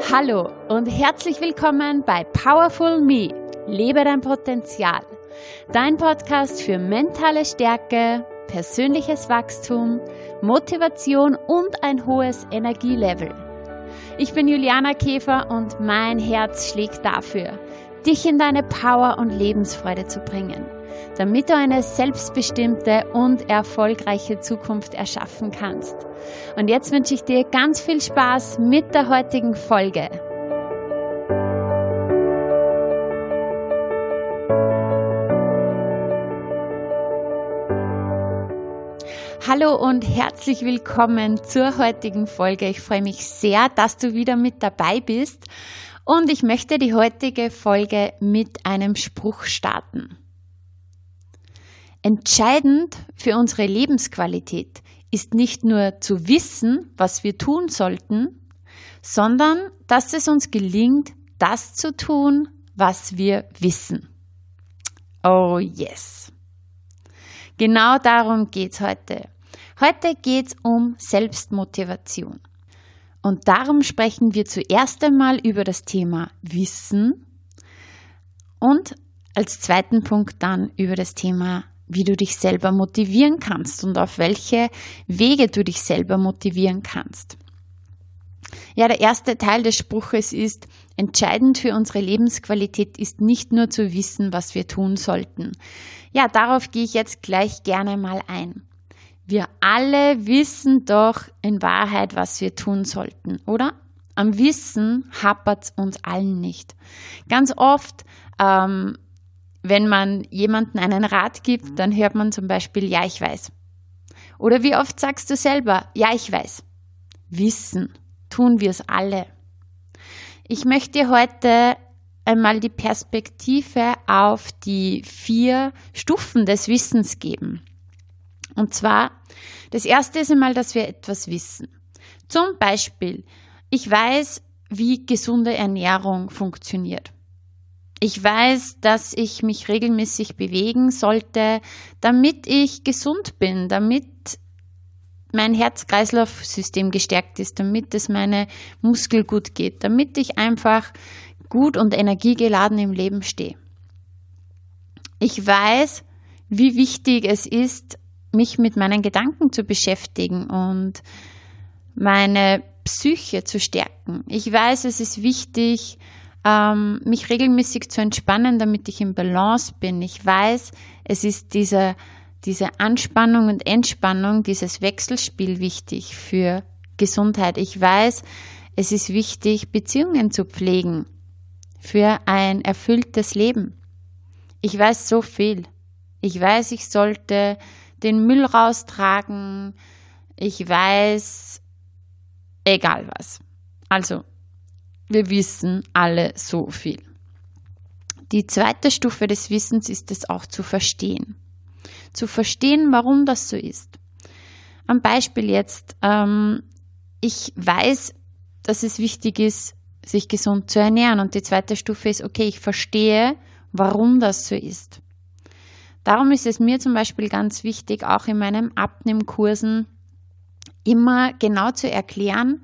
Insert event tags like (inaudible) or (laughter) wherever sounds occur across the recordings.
Hallo und herzlich willkommen bei Powerful Me. Lebe dein Potenzial. Dein Podcast für mentale Stärke, persönliches Wachstum, Motivation und ein hohes Energielevel. Ich bin Juliana Käfer und mein Herz schlägt dafür, dich in deine Power und Lebensfreude zu bringen damit du eine selbstbestimmte und erfolgreiche Zukunft erschaffen kannst. Und jetzt wünsche ich dir ganz viel Spaß mit der heutigen Folge. Hallo und herzlich willkommen zur heutigen Folge. Ich freue mich sehr, dass du wieder mit dabei bist und ich möchte die heutige Folge mit einem Spruch starten. Entscheidend für unsere Lebensqualität ist nicht nur zu wissen, was wir tun sollten, sondern dass es uns gelingt, das zu tun, was wir wissen. Oh yes. Genau darum geht's heute. Heute geht's um Selbstmotivation. Und darum sprechen wir zuerst einmal über das Thema Wissen und als zweiten Punkt dann über das Thema wie du dich selber motivieren kannst und auf welche Wege du dich selber motivieren kannst. Ja, der erste Teil des Spruches ist, entscheidend für unsere Lebensqualität ist nicht nur zu wissen, was wir tun sollten. Ja, darauf gehe ich jetzt gleich gerne mal ein. Wir alle wissen doch in Wahrheit, was wir tun sollten, oder? Am Wissen hapert es uns allen nicht. Ganz oft ähm, wenn man jemanden einen Rat gibt, dann hört man zum Beispiel, ja, ich weiß. Oder wie oft sagst du selber, ja, ich weiß. Wissen, tun wir es alle. Ich möchte heute einmal die Perspektive auf die vier Stufen des Wissens geben. Und zwar, das erste ist einmal, dass wir etwas wissen. Zum Beispiel, ich weiß, wie gesunde Ernährung funktioniert. Ich weiß, dass ich mich regelmäßig bewegen sollte, damit ich gesund bin, damit mein Herz-Kreislauf-System gestärkt ist, damit es meine Muskel gut geht, damit ich einfach gut und energiegeladen im Leben stehe. Ich weiß, wie wichtig es ist, mich mit meinen Gedanken zu beschäftigen und meine Psyche zu stärken. Ich weiß, es ist wichtig, ähm, mich regelmäßig zu entspannen, damit ich im Balance bin. Ich weiß, es ist diese, diese Anspannung und Entspannung, dieses Wechselspiel wichtig für Gesundheit. Ich weiß, es ist wichtig, Beziehungen zu pflegen für ein erfülltes Leben. Ich weiß so viel. Ich weiß, ich sollte den Müll raustragen. Ich weiß, egal was. Also, wir wissen alle so viel. Die zweite Stufe des Wissens ist es auch zu verstehen. Zu verstehen, warum das so ist. Am Beispiel jetzt, ähm, ich weiß, dass es wichtig ist, sich gesund zu ernähren. Und die zweite Stufe ist, okay, ich verstehe, warum das so ist. Darum ist es mir zum Beispiel ganz wichtig, auch in meinen Abnehmkursen immer genau zu erklären,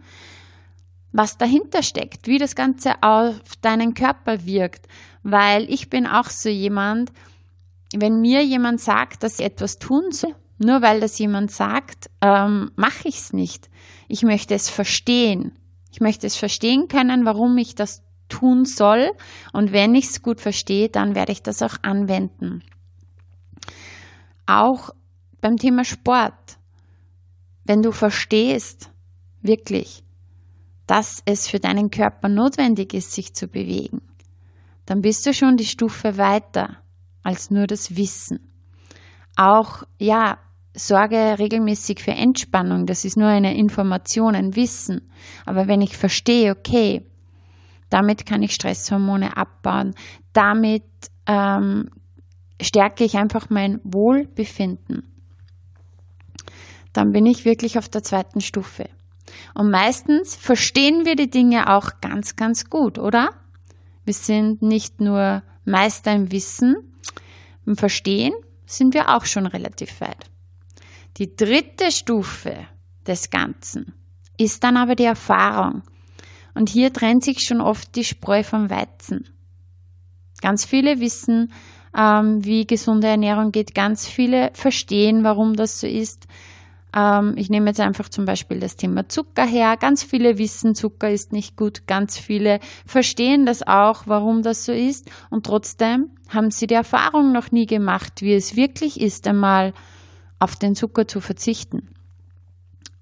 was dahinter steckt, wie das Ganze auf deinen Körper wirkt. Weil ich bin auch so jemand, wenn mir jemand sagt, dass ich etwas tun soll, nur weil das jemand sagt, ähm, mache ich es nicht. Ich möchte es verstehen. Ich möchte es verstehen können, warum ich das tun soll. Und wenn ich es gut verstehe, dann werde ich das auch anwenden. Auch beim Thema Sport. Wenn du verstehst, wirklich, dass es für deinen Körper notwendig ist, sich zu bewegen, dann bist du schon die Stufe weiter als nur das Wissen. Auch, ja, sorge regelmäßig für Entspannung, das ist nur eine Information, ein Wissen. Aber wenn ich verstehe, okay, damit kann ich Stresshormone abbauen, damit ähm, stärke ich einfach mein Wohlbefinden, dann bin ich wirklich auf der zweiten Stufe. Und meistens verstehen wir die Dinge auch ganz, ganz gut, oder? Wir sind nicht nur Meister im Wissen, im Verstehen sind wir auch schon relativ weit. Die dritte Stufe des Ganzen ist dann aber die Erfahrung. Und hier trennt sich schon oft die Spreu vom Weizen. Ganz viele wissen, ähm, wie gesunde Ernährung geht. Ganz viele verstehen, warum das so ist. Ähm, ich nehme jetzt einfach zum Beispiel das Thema Zucker her. Ganz viele wissen, Zucker ist nicht gut. Ganz viele verstehen das auch, warum das so ist. Und trotzdem haben sie die Erfahrung noch nie gemacht, wie es wirklich ist, einmal auf den Zucker zu verzichten.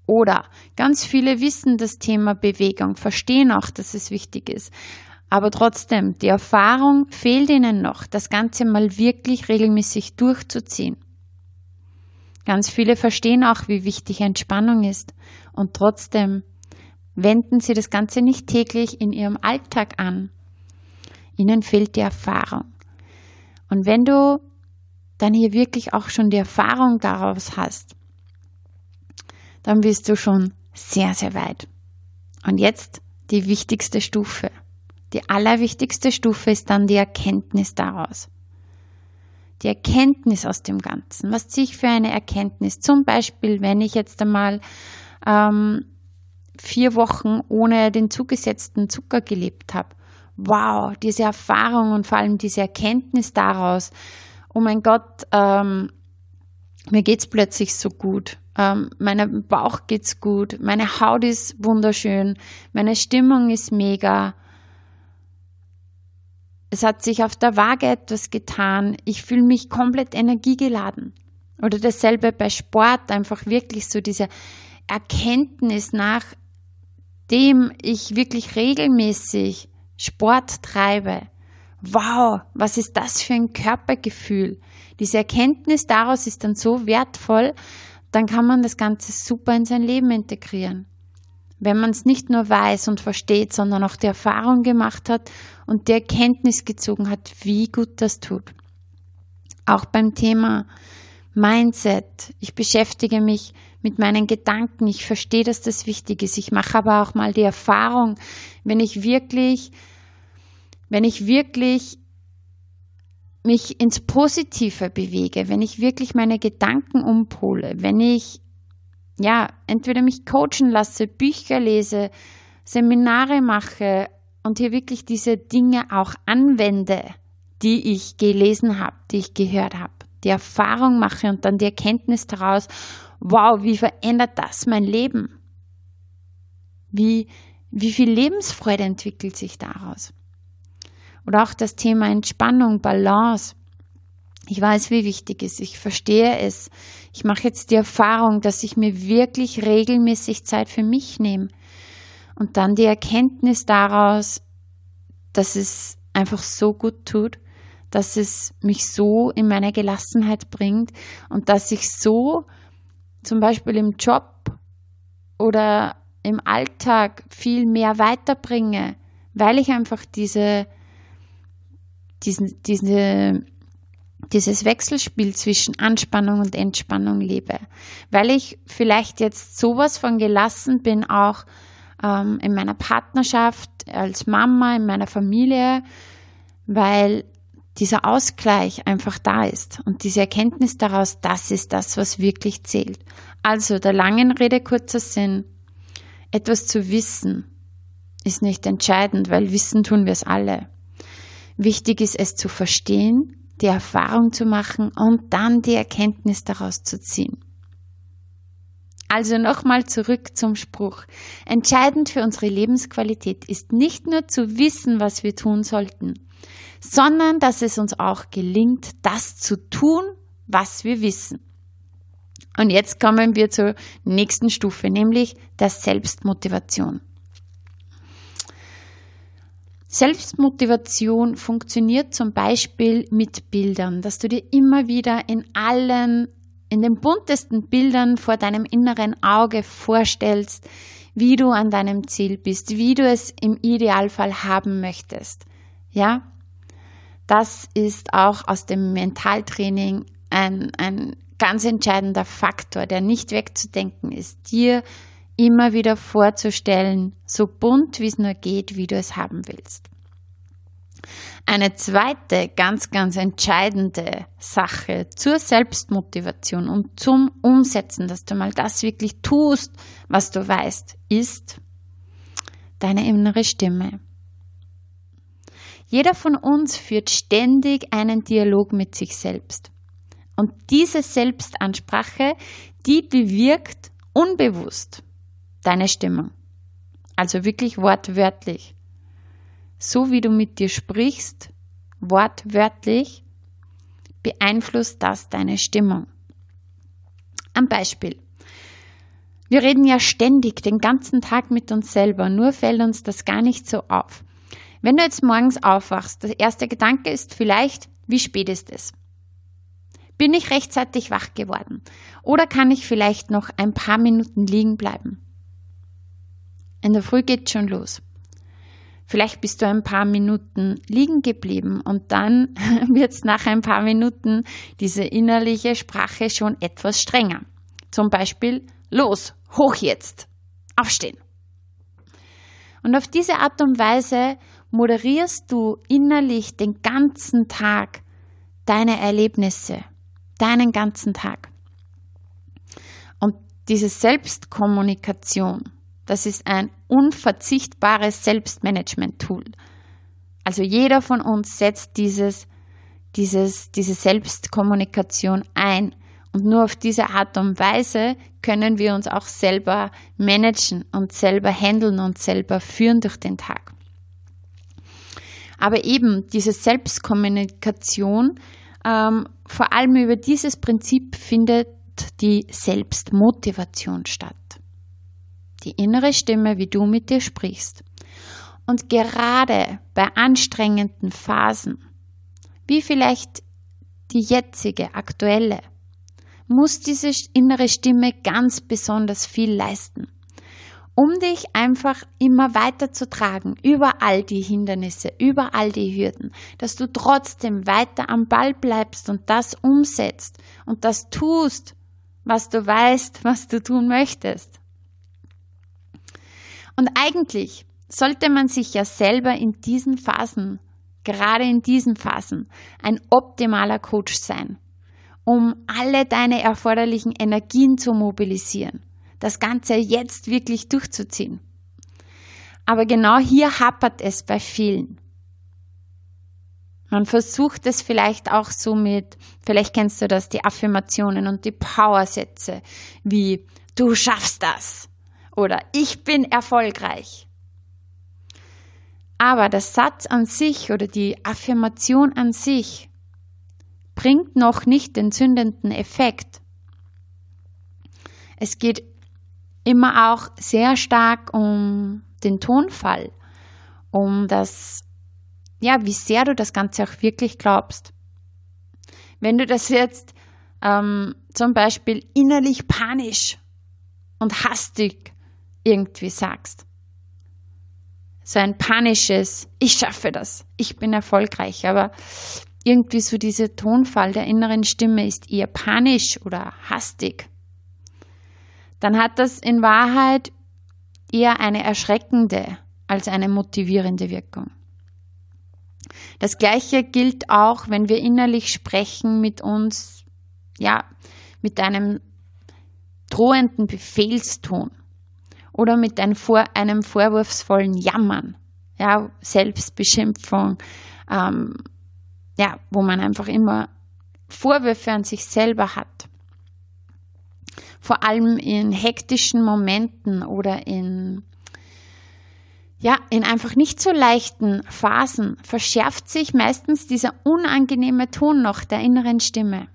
Oder ganz viele wissen das Thema Bewegung, verstehen auch, dass es wichtig ist. Aber trotzdem, die Erfahrung fehlt ihnen noch, das Ganze mal wirklich regelmäßig durchzuziehen. Ganz viele verstehen auch, wie wichtig Entspannung ist. Und trotzdem wenden sie das Ganze nicht täglich in ihrem Alltag an. Ihnen fehlt die Erfahrung. Und wenn du dann hier wirklich auch schon die Erfahrung daraus hast, dann bist du schon sehr, sehr weit. Und jetzt die wichtigste Stufe. Die allerwichtigste Stufe ist dann die Erkenntnis daraus. Die Erkenntnis aus dem Ganzen. Was ziehe ich für eine Erkenntnis? Zum Beispiel, wenn ich jetzt einmal ähm, vier Wochen ohne den zugesetzten Zucker gelebt habe. Wow, diese Erfahrung und vor allem diese Erkenntnis daraus. Oh mein Gott, ähm, mir geht's plötzlich so gut. Ähm, meinem Bauch geht's gut. Meine Haut ist wunderschön. Meine Stimmung ist mega. Es hat sich auf der Waage etwas getan. Ich fühle mich komplett energiegeladen. Oder dasselbe bei Sport, einfach wirklich so diese Erkenntnis, nachdem ich wirklich regelmäßig Sport treibe. Wow, was ist das für ein Körpergefühl? Diese Erkenntnis daraus ist dann so wertvoll, dann kann man das Ganze super in sein Leben integrieren wenn man es nicht nur weiß und versteht, sondern auch die Erfahrung gemacht hat und die Erkenntnis gezogen hat, wie gut das tut. Auch beim Thema Mindset. Ich beschäftige mich mit meinen Gedanken. Ich verstehe, dass das wichtig ist. Ich mache aber auch mal die Erfahrung, wenn ich wirklich, wenn ich wirklich mich ins Positive bewege, wenn ich wirklich meine Gedanken umpole, wenn ich ja, entweder mich coachen lasse, Bücher lese, Seminare mache und hier wirklich diese Dinge auch anwende, die ich gelesen habe, die ich gehört habe, die Erfahrung mache und dann die Erkenntnis daraus, wow, wie verändert das mein Leben? Wie, wie viel Lebensfreude entwickelt sich daraus? Oder auch das Thema Entspannung, Balance. Ich weiß, wie wichtig es ist. Ich verstehe es. Ich mache jetzt die Erfahrung, dass ich mir wirklich regelmäßig Zeit für mich nehme. Und dann die Erkenntnis daraus, dass es einfach so gut tut, dass es mich so in meine Gelassenheit bringt und dass ich so zum Beispiel im Job oder im Alltag viel mehr weiterbringe, weil ich einfach diese, diesen, diese dieses Wechselspiel zwischen Anspannung und Entspannung lebe. Weil ich vielleicht jetzt sowas von gelassen bin, auch ähm, in meiner Partnerschaft, als Mama, in meiner Familie, weil dieser Ausgleich einfach da ist und diese Erkenntnis daraus, das ist das, was wirklich zählt. Also der langen Rede kurzer Sinn, etwas zu wissen ist nicht entscheidend, weil wissen tun wir es alle. Wichtig ist es zu verstehen, die Erfahrung zu machen und dann die Erkenntnis daraus zu ziehen. Also nochmal zurück zum Spruch. Entscheidend für unsere Lebensqualität ist nicht nur zu wissen, was wir tun sollten, sondern dass es uns auch gelingt, das zu tun, was wir wissen. Und jetzt kommen wir zur nächsten Stufe, nämlich der Selbstmotivation. Selbstmotivation funktioniert zum Beispiel mit Bildern, dass du dir immer wieder in allen, in den buntesten Bildern vor deinem inneren Auge vorstellst, wie du an deinem Ziel bist, wie du es im Idealfall haben möchtest. Ja? Das ist auch aus dem Mentaltraining ein, ein ganz entscheidender Faktor, der nicht wegzudenken ist, dir immer wieder vorzustellen, so bunt wie es nur geht, wie du es haben willst. Eine zweite ganz, ganz entscheidende Sache zur Selbstmotivation und zum Umsetzen, dass du mal das wirklich tust, was du weißt, ist, deine innere Stimme. Jeder von uns führt ständig einen Dialog mit sich selbst. Und diese Selbstansprache, die bewirkt unbewusst deine Stimmung. Also wirklich wortwörtlich. So wie du mit dir sprichst, wortwörtlich, beeinflusst das deine Stimmung. Ein Beispiel. Wir reden ja ständig den ganzen Tag mit uns selber, nur fällt uns das gar nicht so auf. Wenn du jetzt morgens aufwachst, der erste Gedanke ist vielleicht, wie spät ist es? Bin ich rechtzeitig wach geworden? Oder kann ich vielleicht noch ein paar Minuten liegen bleiben? In der Früh geht schon los. Vielleicht bist du ein paar Minuten liegen geblieben und dann (laughs) wird es nach ein paar Minuten diese innerliche Sprache schon etwas strenger. Zum Beispiel, los, hoch jetzt, aufstehen. Und auf diese Art und Weise moderierst du innerlich den ganzen Tag deine Erlebnisse, deinen ganzen Tag. Und diese Selbstkommunikation, das ist ein unverzichtbares Selbstmanagement-Tool. Also jeder von uns setzt dieses, dieses, diese Selbstkommunikation ein. Und nur auf diese Art und Weise können wir uns auch selber managen und selber handeln und selber führen durch den Tag. Aber eben diese Selbstkommunikation, ähm, vor allem über dieses Prinzip findet die Selbstmotivation statt. Die innere Stimme, wie du mit dir sprichst. Und gerade bei anstrengenden Phasen, wie vielleicht die jetzige, aktuelle, muss diese innere Stimme ganz besonders viel leisten um dich einfach immer weiter zu tragen, über all die Hindernisse, über all die Hürden, dass du trotzdem weiter am Ball bleibst und das umsetzt und das tust, was du weißt, was du tun möchtest. Und eigentlich sollte man sich ja selber in diesen Phasen, gerade in diesen Phasen, ein optimaler Coach sein, um alle deine erforderlichen Energien zu mobilisieren das Ganze jetzt wirklich durchzuziehen. Aber genau hier hapert es bei vielen. Man versucht es vielleicht auch so mit, vielleicht kennst du das, die Affirmationen und die Powersätze wie du schaffst das oder ich bin erfolgreich. Aber der Satz an sich oder die Affirmation an sich bringt noch nicht den zündenden Effekt. Es geht immer auch sehr stark um den Tonfall, um das, ja, wie sehr du das Ganze auch wirklich glaubst. Wenn du das jetzt ähm, zum Beispiel innerlich panisch und hastig irgendwie sagst, so ein panisches, ich schaffe das, ich bin erfolgreich, aber irgendwie so dieser Tonfall der inneren Stimme ist eher panisch oder hastig. Dann hat das in Wahrheit eher eine erschreckende als eine motivierende Wirkung. Das Gleiche gilt auch, wenn wir innerlich sprechen mit uns, ja, mit einem drohenden Befehlston oder mit einem, vor, einem vorwurfsvollen Jammern, ja, Selbstbeschimpfung, ähm, ja, wo man einfach immer Vorwürfe an sich selber hat vor allem in hektischen Momenten oder in ja, in einfach nicht so leichten Phasen verschärft sich meistens dieser unangenehme Ton noch der inneren Stimme.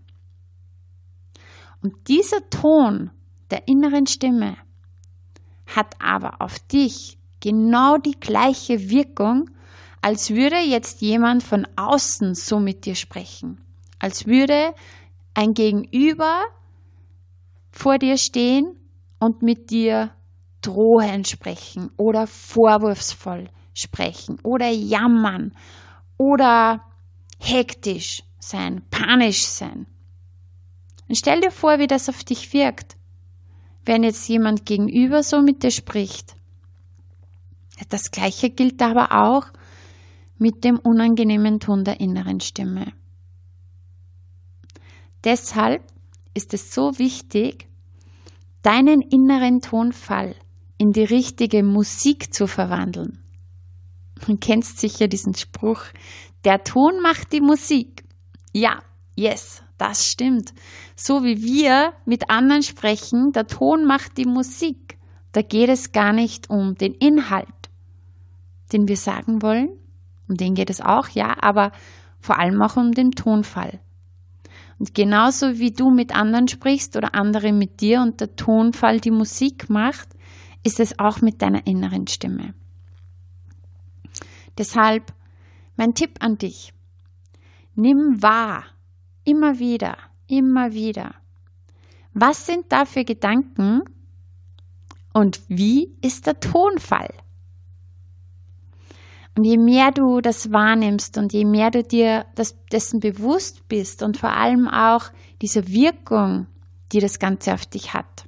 Und dieser Ton der inneren Stimme hat aber auf dich genau die gleiche Wirkung, als würde jetzt jemand von außen so mit dir sprechen. Als würde ein Gegenüber vor dir stehen und mit dir drohen sprechen oder vorwurfsvoll sprechen oder jammern oder hektisch sein, panisch sein. Und stell dir vor, wie das auf dich wirkt, wenn jetzt jemand gegenüber so mit dir spricht. Das gleiche gilt aber auch mit dem unangenehmen Ton der inneren Stimme. Deshalb ist es so wichtig, deinen inneren Tonfall in die richtige Musik zu verwandeln. Du kennst sicher diesen Spruch, der Ton macht die Musik. Ja, yes, das stimmt. So wie wir mit anderen sprechen, der Ton macht die Musik. Da geht es gar nicht um den Inhalt, den wir sagen wollen. Um den geht es auch, ja, aber vor allem auch um den Tonfall. Und genauso wie du mit anderen sprichst oder andere mit dir und der Tonfall die Musik macht, ist es auch mit deiner inneren Stimme. Deshalb mein Tipp an dich. Nimm wahr, immer wieder, immer wieder. Was sind da für Gedanken und wie ist der Tonfall? Und je mehr du das wahrnimmst und je mehr du dir das, dessen bewusst bist und vor allem auch dieser Wirkung, die das Ganze auf dich hat,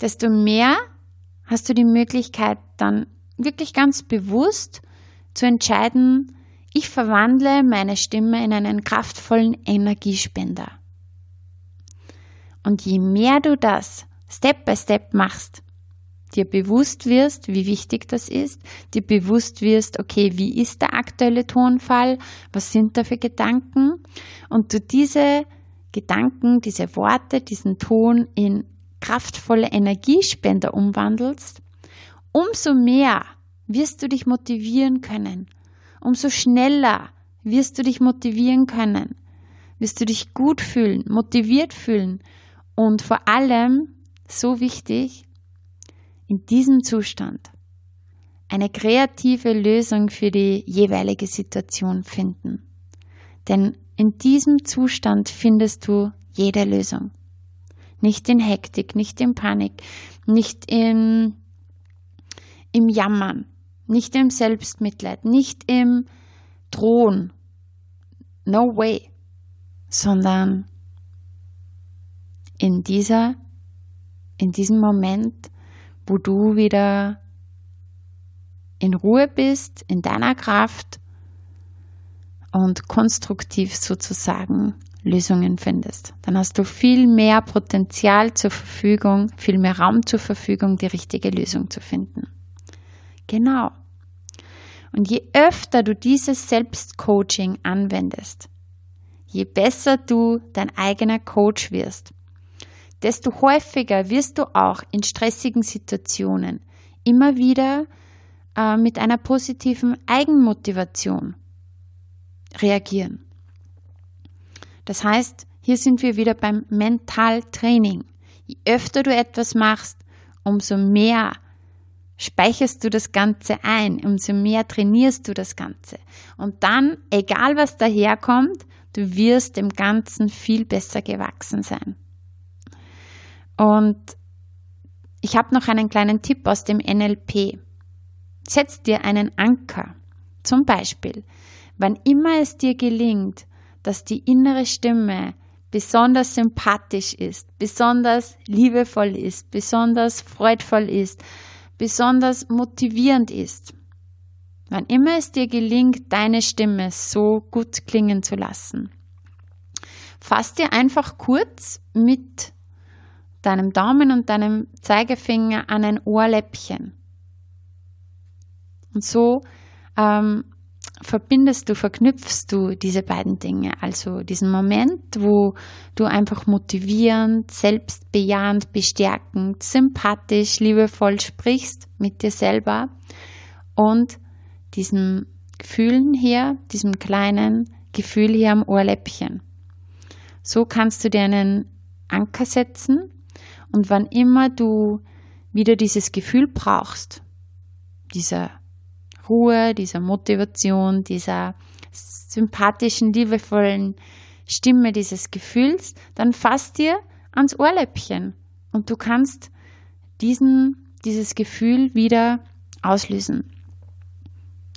desto mehr hast du die Möglichkeit dann wirklich ganz bewusst zu entscheiden, ich verwandle meine Stimme in einen kraftvollen Energiespender. Und je mehr du das Step by Step machst, dir bewusst wirst, wie wichtig das ist, dir bewusst wirst, okay, wie ist der aktuelle Tonfall, was sind da für Gedanken und du diese Gedanken, diese Worte, diesen Ton in kraftvolle Energiespender umwandelst, umso mehr wirst du dich motivieren können. Umso schneller wirst du dich motivieren können. Wirst du dich gut fühlen, motiviert fühlen und vor allem, so wichtig, in diesem Zustand eine kreative Lösung für die jeweilige Situation finden. Denn in diesem Zustand findest du jede Lösung. Nicht in Hektik, nicht in Panik, nicht in, im Jammern, nicht im Selbstmitleid, nicht im Drohen. No way. Sondern in dieser, in diesem Moment, wo du wieder in Ruhe bist, in deiner Kraft und konstruktiv sozusagen Lösungen findest. Dann hast du viel mehr Potenzial zur Verfügung, viel mehr Raum zur Verfügung, die richtige Lösung zu finden. Genau. Und je öfter du dieses Selbstcoaching anwendest, je besser du dein eigener Coach wirst, desto häufiger wirst du auch in stressigen Situationen immer wieder äh, mit einer positiven Eigenmotivation reagieren. Das heißt, hier sind wir wieder beim Mentaltraining. Je öfter du etwas machst, umso mehr speicherst du das Ganze ein, umso mehr trainierst du das Ganze. Und dann, egal was daherkommt, du wirst dem Ganzen viel besser gewachsen sein. Und ich habe noch einen kleinen Tipp aus dem NLP. Setz dir einen Anker. Zum Beispiel, wann immer es dir gelingt, dass die innere Stimme besonders sympathisch ist, besonders liebevoll ist, besonders freudvoll ist, besonders motivierend ist. Wann immer es dir gelingt, deine Stimme so gut klingen zu lassen, fass dir einfach kurz mit deinem Daumen und deinem Zeigefinger an ein Ohrläppchen. Und so ähm, verbindest du, verknüpfst du diese beiden Dinge. Also diesen Moment, wo du einfach motivierend, selbstbejahend, bestärkend, sympathisch, liebevoll sprichst mit dir selber und diesem Gefühlen hier, diesem kleinen Gefühl hier am Ohrläppchen. So kannst du dir einen Anker setzen und wann immer du wieder dieses Gefühl brauchst, dieser Ruhe, dieser Motivation, dieser sympathischen, liebevollen Stimme dieses Gefühls, dann fass dir ans Ohrläppchen und du kannst diesen, dieses Gefühl wieder auslösen.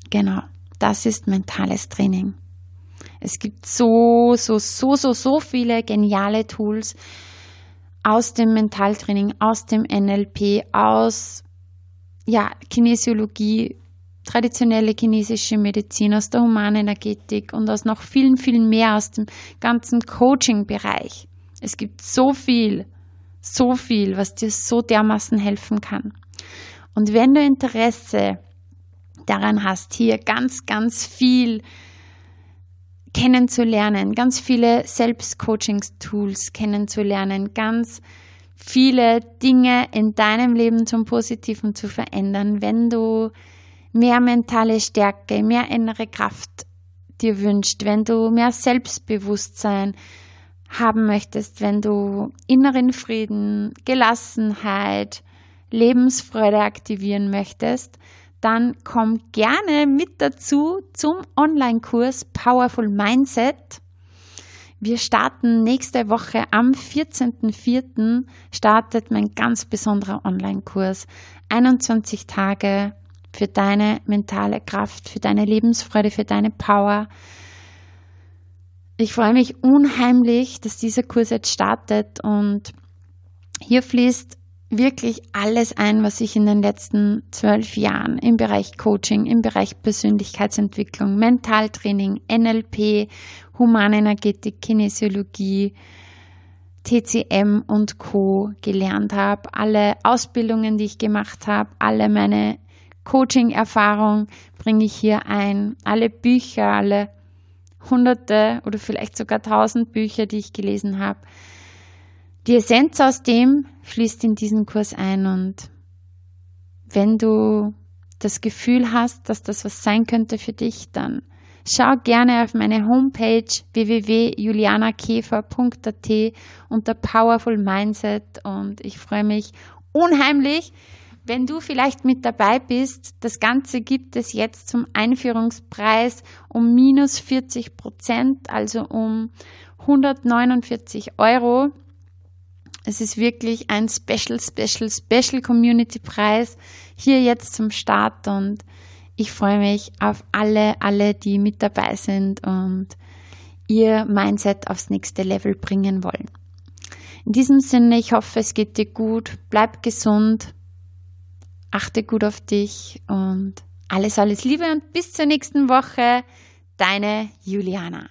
Genau, das ist mentales Training. Es gibt so, so, so, so, so viele geniale Tools aus dem Mentaltraining, aus dem NLP, aus ja, Kinesiologie, traditionelle chinesische Medizin, aus der Humanenergetik und aus noch vielen, vielen mehr aus dem ganzen Coaching-Bereich. Es gibt so viel, so viel, was dir so dermaßen helfen kann. Und wenn du Interesse daran hast, hier ganz, ganz viel kennenzulernen, ganz viele Selbstcoaching-Tools kennenzulernen, ganz viele Dinge in deinem Leben zum Positiven zu verändern, wenn du mehr mentale Stärke, mehr innere Kraft dir wünscht, wenn du mehr Selbstbewusstsein haben möchtest, wenn du inneren Frieden, Gelassenheit, Lebensfreude aktivieren möchtest, dann komm gerne mit dazu zum Online-Kurs Powerful Mindset. Wir starten nächste Woche am 14.04. startet mein ganz besonderer Online-Kurs. 21 Tage für deine mentale Kraft, für deine Lebensfreude, für deine Power. Ich freue mich unheimlich, dass dieser Kurs jetzt startet und hier fließt wirklich alles ein, was ich in den letzten zwölf Jahren im Bereich Coaching, im Bereich Persönlichkeitsentwicklung, Mentaltraining, NLP, Humanenergetik, Kinesiologie, TCM und Co gelernt habe, alle Ausbildungen, die ich gemacht habe, alle meine Coaching-Erfahrung bringe ich hier ein, alle Bücher, alle hunderte oder vielleicht sogar tausend Bücher, die ich gelesen habe. Die Essenz aus dem fließt in diesen Kurs ein und wenn du das Gefühl hast, dass das was sein könnte für dich, dann schau gerne auf meine Homepage www.julianakäfer.at unter Powerful Mindset und ich freue mich unheimlich, wenn du vielleicht mit dabei bist, das Ganze gibt es jetzt zum Einführungspreis um minus 40 Prozent, also um 149 Euro. Es ist wirklich ein Special, Special, Special Community Preis hier jetzt zum Start und ich freue mich auf alle, alle, die mit dabei sind und ihr Mindset aufs nächste Level bringen wollen. In diesem Sinne, ich hoffe, es geht dir gut, bleib gesund, achte gut auf dich und alles, alles Liebe und bis zur nächsten Woche. Deine Juliana.